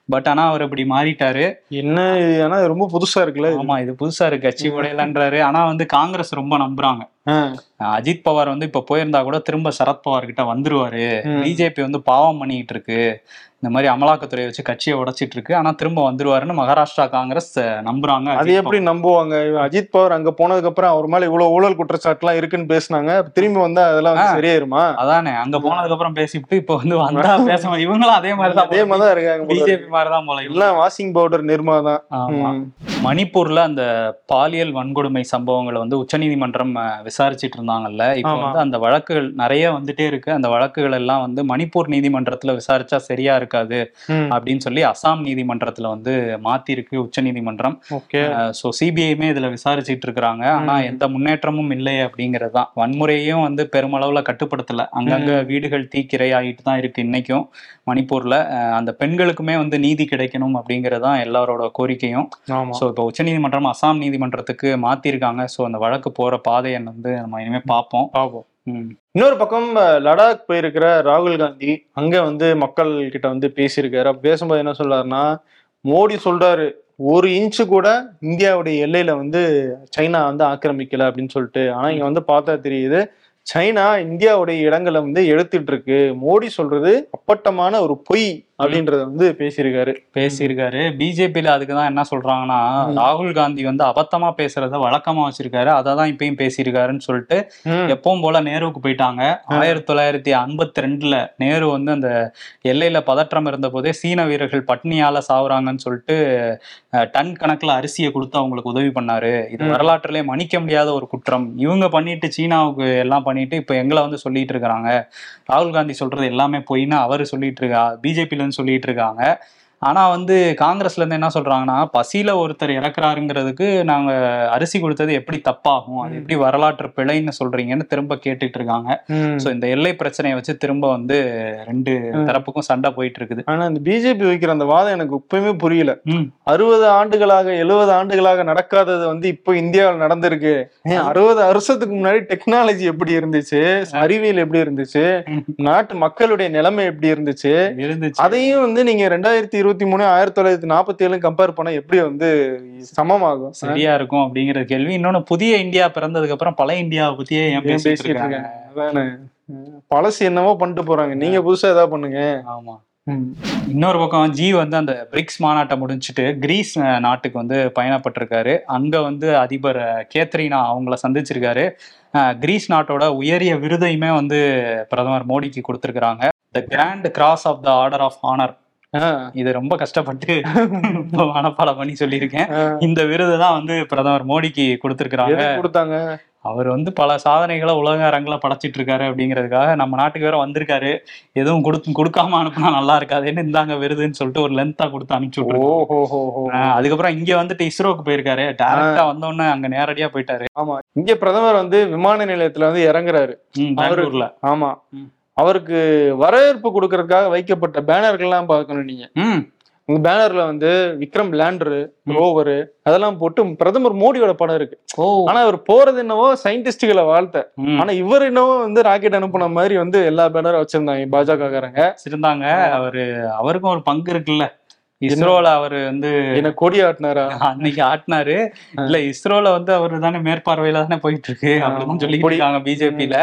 Speaker 2: பட் ஆனா அவர் இப்படி மாறிட்டாரு.
Speaker 1: என்ன ஆனா ரொம்ப புதுசா இருக்குல்ல?
Speaker 2: ஆமா இது புதுசா இருக்கு. கட்சி உடையலன்றாரு. ஆனா வந்து காங்கிரஸ் ரொம்ப நம்புறாங்க. அஜித் பவார் வந்து இப்ப போயிருந்தா கூட திரும்ப சரத்பவார் கிட்ட வந்துருவாரு. பிஜேபி வந்து பாவம் பண்ணிட்டு இருக்கு. இந்த மாதிரி அமலாக்கத்துறையை வச்சு கட்சியை உடைச்சிட்டு இருக்கு ஆனா திரும்ப வந்துருவாருன்னு மகாராஷ்டிரா காங்கிரஸ் நம்புறாங்க
Speaker 1: அது எப்படி நம்புவாங்க அஜித் பவார் அங்க போனதுக்கு அப்புறம் அவர் மேல இவ்வளவு ஊழல் குற்றச்சாட்டு எல்லாம் இருக்குன்னு பேசினாங்க திரும்பி வந்தா அதெல்லாம். சரியாயிருமா
Speaker 2: அதானே அங்க போனதுக்கு அப்புறம் பேசிட்டு இப்ப வந்து வந்தா பேச. இவங்களும் அதே மாதிரிதான்
Speaker 1: அதே மாதிரி தான் இருக்காங்க போல இருக்கு.
Speaker 2: பிஜேபி மாதிரிதான் போல இருக்கு.
Speaker 1: எல்லாம் வாஷிங் பவுடர் நிர்மா தான்.
Speaker 2: மணிப்பூர்ல அந்த பாலியல் வன்கொடுமை சம்பவங்களை வந்து உச்சநீதிமன்றம் விசாரிச்சிட்டு இருந்தாங்கல்ல இப்ப. வந்து அந்த வழக்குகள் நிறைய வந்துட்டே இருக்கு அந்த வழக்குகள் எல்லாம் வந்து மணிப்பூர் நீதிமன்றத்துல விசாரிச்சா சரியா இருக்காது. அப்படின்னு சொல்லி அசாம் நீதிமன்றத்துல வந்து மாத்திருக்கு உச்சநீதிமன்றம்
Speaker 1: ஓகே.
Speaker 2: ஸோ சிபிஐமே இதுல விசாரிச்சிட்டு இருக்கிறாங்க. ஆனா. எந்த முன்னேற்றமும் இல்லை அப்படிங்கிறது தான். வன்முறையும் வந்து பெருமளவுல கட்டுப்படுத்தல. அங்கங்க வீடுகள் தீக்கிரை ஆகிட்டு தான் இருக்கு இன்னைக்கும் மணிப்பூர்ல. அந்த பெண்களுக்குமே வந்து நீதி கிடைக்கணும் அப்படிங்கிறது தான் எல்லாரோட கோரிக்கையும். ஸோ இப்போ உச்சநீதிமன்றம் அசாம் நீதிமன்றத்துக்கு மாத்திருக்காங்க. ஸோ அந்த வழக்கு போற பாதையை வந்து நம்ம இனிமே பார்ப்போம்.
Speaker 1: பாப்போம்
Speaker 2: ம்.
Speaker 1: இன்னொரு பக்கம் லடாக் போயிருக்கிற ராகுல் காந்தி அங்க வந்து மக்கள் கிட்ட வந்து பேசியிருக்காரு. அப்ப பேசும்போது என்ன சொல்றாருன்னா மோடி சொல்றாரு ஒரு இன்ச்சு கூட இந்தியாவுடைய எல்லையில வந்து சைனா வந்து ஆக்கிரமிக்கல அப்படின்னு சொல்லிட்டு. ஆனா இங்க வந்து பார்த்தா தெரியுது சைனா இந்தியாவுடைய இடங்களை வந்து எடுத்துட்டு இருக்கு மோடி சொல்றது அப்பட்டமான ஒரு பொய். அப்படின்றத வந்து பேசியிருக்காரு.
Speaker 2: பேசியிருக்காரு. பிஜேபியில அதுக்கு தான் என்ன சொல்றாங்கன்னா. ராகுல் காந்தி வந்து அபத்தமா பேசுறத வழக்கமா வச்சிருக்காரு. அதை தான் இப்பயும் பேசியிருக்காருன்னு சொல்லிட்டு. எப்பவும் போல நேருவுக்கு போயிட்டாங்க. ஆயிரத்தி தொள்ளாயிரத்தி ஐம்பத்தி ரெண்டுல நேரு வந்து அந்த எல்லையில பதற்றம் இருந்த போதே சீன வீரர்கள் பட்னியால சாவுறாங்கன்னு சொல்லிட்டு டன் கணக்குல அரிசியை கொடுத்து அவங்களுக்கு உதவி பண்ணாரு. இது. வரலாற்றிலே மன்னிக்க முடியாத ஒரு குற்றம். இவங்க பண்ணிட்டு சீனாவுக்கு எல்லாம் பண்ணிட்டு இப்ப எங்களை வந்து சொல்லிட்டு இருக்காங்க ராகுல் காந்தி சொல்றது எல்லாமே பொய்ன்னு அவர் சொல்லிட்டு இருக்கா. பிஜேபில இருந்து சொல்லிட்டு இருக்காங்க. ஆனா வந்து காங்கிரஸ்ல இருந்து என்ன சொல்றாங்கன்னா பசியில ஒருத்தர் இறக்குறாருங்கிறதுக்கு நாங்க அரிசி கொடுத்தது எப்படி தப்பாகும் அது. எப்படி வரலாற்று பிழைன்னு சொல்றீங்கன்னு திரும்ப கேட்டுட்டு இருக்காங்க. சோ இந்த எல்லை பிரச்சனையை வச்சு திரும்ப வந்து ரெண்டு. தரப்புக்கும் சண்டை போயிட்டு இருக்குது
Speaker 1: ஆனா இந்த பிஜேபி வைக்கிற அந்த வாதம் எனக்கு இப்பயுமே புரியல. அறுபது ஆண்டுகளாக எழுபது ஆண்டுகளாக நடக்காதது வந்து இப்போ இந்தியாவில் நடந்திருக்கு அறுபது வருஷத்துக்கு முன்னாடி டெக்னாலஜி எப்படி இருந்துச்சு அறிவியல் எப்படி இருந்துச்சு. நாட்டு மக்களுடைய நிலைமை எப்படி இருந்துச்சு
Speaker 2: இருந்துச்சு
Speaker 1: அதையும் வந்து நீங்க ரெண்டாயிரத்தி இருபத்தி மூணு ஆயிரத்தி தொள்ளாயிரத்தி நாற்பத்தி ஏழு கம்பேர் பண்ணா எப்படி வந்து சமமாகும்?
Speaker 2: சரியா இருக்கும் அப்படிங்கிற கேள்வி. இன்னொன்னு புதிய இந்தியா பிறந்ததுக்கு அப்புறம் பழைய இந்தியாவை பத்தியே பேசிட்டு இருக்காங்க?
Speaker 1: அதானே. பழசு என்னவோ பண்ணிட்டு போறாங்க. நீங்க புதுசா ஏதாவது பண்ணுங்க.
Speaker 2: ஆமா. இன்னொரு பக்கம் ஜி வந்து அந்த பிரிக்ஸ் மாநாட்டை முடிஞ்சுட்டு கிரீஸ் நாட்டுக்கு வந்து பயணப்பட்டிருக்காரு. அங்க வந்து அதிபர் கேத்ரினா அவங்கள சந்திச்சிருக்காரு. கிரீஸ் நாட்டோட உயரிய விருதையுமே வந்து பிரதமர் மோடிக்கு கொடுத்திருக்கிறாங்க. The grand cross of the order of honour இது ரொம்ப கஷ்டப்பட்டு மனப்பாடம் பண்ணி சொல்லியிருக்கேன். இந்த விருது தான் வந்து பிரதமர் மோடிக்கு கொடுத்திருக்கிறாங்க.
Speaker 1: எதுக்கு கொடுத்தாங்க?
Speaker 2: அவர் வந்து பல சாதனைகளை உலக அரங்கில் படைச்சிட்டு இருக்காரு அப்படிங்கிறதுக்காக நம்ம நாட்டுக்கு வேற வந்திருக்காரு. எதுவும் கொடுத்து கொடுக்காம அனுப்புனா நல்லா இருக்காதுன்னு இந்தாங்க விருதுன்னு சொல்லிட்டு ஒரு லென்த்தா கொடுத்து அனுப்பிச்சு விட்டுருக்கோம் அதுக்கப்புறம் இங்க வந்துட்டு இஸ்ரோக்கு போயிருக்காரு. டேரக்டா வந்தோடனே அங்க நேரடியா போயிட்டாரு.
Speaker 1: ஆமா. இங்க பிரதமர் வந்து விமான நிலையத்துல வந்து இறங்குறாரு.
Speaker 2: ம்,
Speaker 1: அவரு-
Speaker 2: பெங்களூர்ல
Speaker 1: ஆமா. அவருக்கு வரவேற்பு கொடுக்கறதுக்காக வைக்கப்பட்ட பேனர்கள்லாம் பார்க்கணும் நீங்க. உங்க பேனர்ல வந்து விக்ரம் லேண்டரு ரோவரு அதெல்லாம் போட்டு பிரதமர் மோடியோட படம் இருக்கு. ஆனா அவர் போறது என்னவோ சயின்டிஸ்டுகளை வாழ்த்த. ஆனா இவர் என்னவோ வந்து ராக்கெட் அனுப்புன மாதிரி வந்து எல்லா பேனரும் வச்சிருந்தாங்க பாஜக காரங்க
Speaker 2: இருந்தாங்க அவரு அவருக்கும் ஒரு பங்கு இருக்குல்ல. இஸ்ரோல அவரு வந்து
Speaker 1: என்ன கொடி ஆட்டினாரா?
Speaker 2: அன்னைக்கு ஆட்டினாரு. இல்ல இஸ்ரோல வந்து அவரு தானே மேற்பார்வையில தானே போயிட்டு இருக்கு. அப்படின்னு இருக்காங்க பிஜேபியில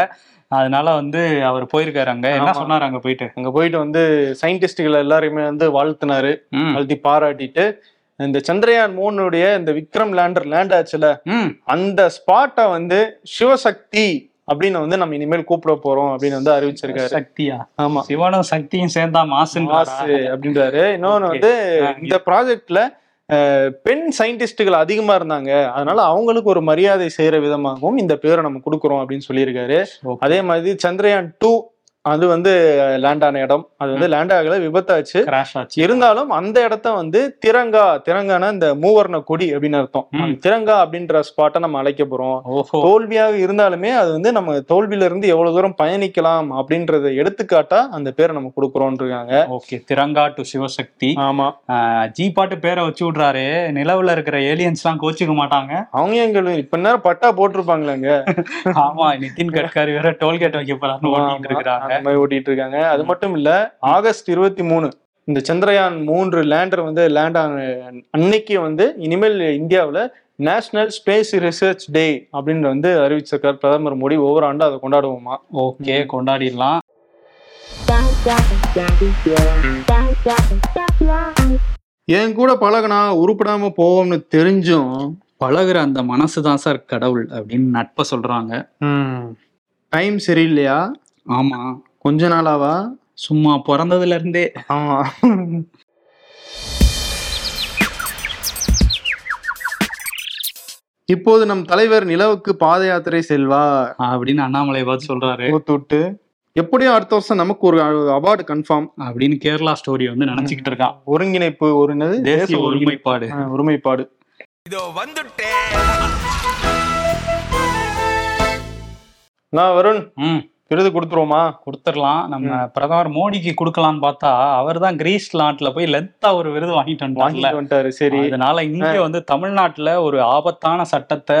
Speaker 2: அதனால வந்து அவர் போயிருக்காரு அங்க. என்ன. சொன்னாரு அங்க போயிட்டு?
Speaker 1: அங்க போயிட்டு வந்து சயின்டிஸ்டுகளை எல்லாரையுமே வந்து வாழ்த்தினாரு. வாழ்த்தி பாராட்டிட்டு இந்த சந்திரயான் மூணுடைய இந்த விக்ரம் லேண்டர் லேண்ட் ஆச்சுல அந்த ஸ்பாட்டை வந்து சிவசக்தி அப்படின்னு வந்து நம்ம இனிமேல் கூப்பிட போறோம் அப்படின்னு வந்து அறிவிச்சிருக்காரு.
Speaker 2: சக்தியா?
Speaker 1: ஆமா.
Speaker 2: சிவனும் சக்தியும் சேர்ந்தா மாசுன்னு
Speaker 1: மாசு அப்படின்றாரு. இன்னொன்னு. வந்து இந்த ப்ராஜெக்ட்ல பெண் சயின்டிஸ்டுகள் அதிகமா இருந்தாங்க. அதனால அவங்களுக்கு ஒரு மரியாதை செய்யற விதமாகவும் இந்த பேரை நம்ம கொடுக்குறோம் அப்படின்னு சொல்லியிருக்காரு. அதே மாதிரி சந்திரயான் டூ அது வந்து லேண்ட் ஆன இடம். அது வந்து லேண்ட் ஆகல விபத்தாச்சு.
Speaker 2: கிராஷ் ஆச்சு.
Speaker 1: இருந்தாலும் அந்த இடத்த வந்து திரங்கா திரங்கான இந்த மூவர்ண கொடி அப்படின்னு அர்த்தம். திரங்கா அப்படின்ற ஸ்பாட்டை நம்ம அழைக்க போறோம். தோல்வியாக இருந்தாலுமே அது வந்து நம்ம தோல்வியில இருந்து எவ்வளவு தூரம் பயணிக்கலாம் அப்படின்றத எடுத்துக்காட்டா அந்த பேரை நம்ம கொடுக்குறோம் இருக்காங்க.
Speaker 2: Okay Tiranga to Shivshakti.
Speaker 1: ஆமா.
Speaker 2: ஜி பாட்டு பேரை வச்சு விடுறாரு. நிலவுல இருக்கிற ஏலியன்ஸ் எல்லாம் கோச்சிக்க மாட்டாங்க.
Speaker 1: அவங்க எங்க இப்ப நேரம் பட்டா போட்டிருப்பாங்களேங்க.
Speaker 2: ஆமா நிதின் கட்கரி வேற டோல்கேட் வைக்க போறான்னு ஓட்டிட்டு இருக்கிறாங்க
Speaker 1: அந்த மாதிரி ஓட்டிட்டு இருக்காங்க அது மட்டும் இல்ல ஆகஸ்ட் இருபத்தி மூணு இந்த சந்திரயான் மூன்று லேண்டர் வந்து லேண்ட் ஆன அன்னைக்கு வந்து இனிமேல் இந்தியாவுல நேஷனல் ஸ்பேஸ் ரிசர்ச் டே அப்படின்னு வந்து அறிவிச்சிருக்கார் பிரதமர் மோடி. ஒவ்வொரு ஆண்டும் அதை கொண்டாடுவோமா?
Speaker 2: ஓகே கொண்டாடிடலாம்.
Speaker 1: என் கூட பழகுனா உருப்படாம போவோம்னு தெரிஞ்சும்
Speaker 2: பழகுற அந்த மனசு தான் சார் கடவுள் அப்படின்னு நட்பை சொல்றாங்க.
Speaker 1: டைம் சரியில்லையா?
Speaker 2: ஆமா.
Speaker 1: கொஞ்ச நாளாவா?
Speaker 2: சும்மா பிறந்ததுல இருந்தே
Speaker 1: ஆமா இப்போது நம் தலைவர் நிலவுக்கு பாத யாத்திரை செல்வார்.
Speaker 2: அப்படின்னு அண்ணாமலை பார்த்து சொல்றாரு.
Speaker 1: ஊத்துட்டு எப்படியும் அடுத்த வருஷம் நமக்கு ஒரு அவார்டு கன்ஃபார்ம்
Speaker 2: அப்படின்னு கேரளா ஸ்டோரி வந்து நினைச்சுக்கிட்டு இருக்கான்
Speaker 1: ஒருங்கிணைப்பு ஒரு
Speaker 2: தேசிய ஒருமைப்பாடு.
Speaker 1: ஒருமைப்பாடு.
Speaker 3: இதோ வந்துட்டேன்
Speaker 1: நான் வருண். விருது கொடுத்துருவோமா?
Speaker 2: கொடுத்துடலாம். நம்ம பிரதமர் மோடிக்கு கொடுக்கலாம்னு பார்த்தா அவர் தான் கிரீஸ் நாட்டுல போய் லென்த்தா ஒரு விருது வாங்கிட்டு
Speaker 1: வந்துட்டாரு சரி.
Speaker 2: அதனால இங்க வந்து தமிழ்நாட்டுல ஒரு ஆபத்தான சட்டத்தை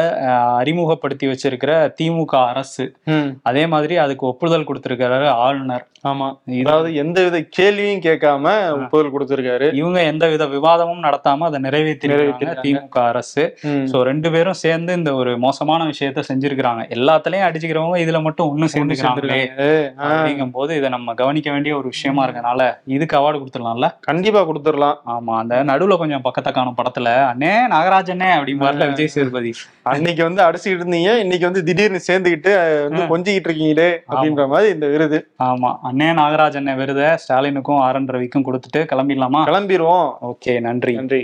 Speaker 2: அறிமுகப்படுத்தி வச்சிருக்கிற திமுக அரசு. அதே மாதிரி அதுக்கு ஒப்புதல் கொடுத்திருக்கிறாரு ஆளுநர்.
Speaker 1: ஆமா.
Speaker 2: இது-
Speaker 1: அதாவது எந்த வித கேள்வியும் கேட்காம ஒப்புதல் கொடுத்திருக்காரு.
Speaker 2: இவங்க எந்த வித விவாதமும் நடத்தாம அதை நிறைவேற்றிருக்காங்க.
Speaker 1: நிறைவேத்திருக்காங்க.
Speaker 2: திமுக அரசு. சோ ரெண்டு பேரும் சேர்ந்து இந்த ஒரு மோசமான விஷயத்த செஞ்சிருக்கிறாங்க. எல்லாத்துலயும் அடிச்சுக்கிறவங்க இதுல மட்டும் ஒண்ணு சேர்ந்துக்கிறாங்க அப்படிங்கும் போது இதை நம்ம கவனிக்க வேண்டிய ஒரு விஷயமா இருக்கனால இதுக்கு அவார்டு கொடுத்துடலாம்ல?
Speaker 1: கண்டிப்பா கொடுத்துடலாம்.
Speaker 2: ஆமா அந்த நடுவுல கொஞ்சம் பக்கத்தை காணும் படத்துல அண்ணே நாகராஜனே அப்படிம்பாருல விஜய் சேதுபதி.
Speaker 1: அன்னைக்கு வந்து அடிச்சுக்கிட்டு இருந்தீங்க இன்னைக்கு வந்து திடீர்னு சேர்ந்துக்கிட்டு அஹ், வந்து கொஞ்சிக்கிட்டு இருக்கீங்களே அப்படின்ற மாதிரி இந்த விருது.
Speaker 2: ஆமா அண்ணே நாகராஜ் அண்ணே விருதை ஸ்டாலினுக்கும் ஆர் என் ரவிக்கும் கொடுத்துட்டு கிளம்பிடலாமா?
Speaker 1: கிளம்பிடுவோம்
Speaker 2: ஓகே நன்றி.
Speaker 1: நன்றி.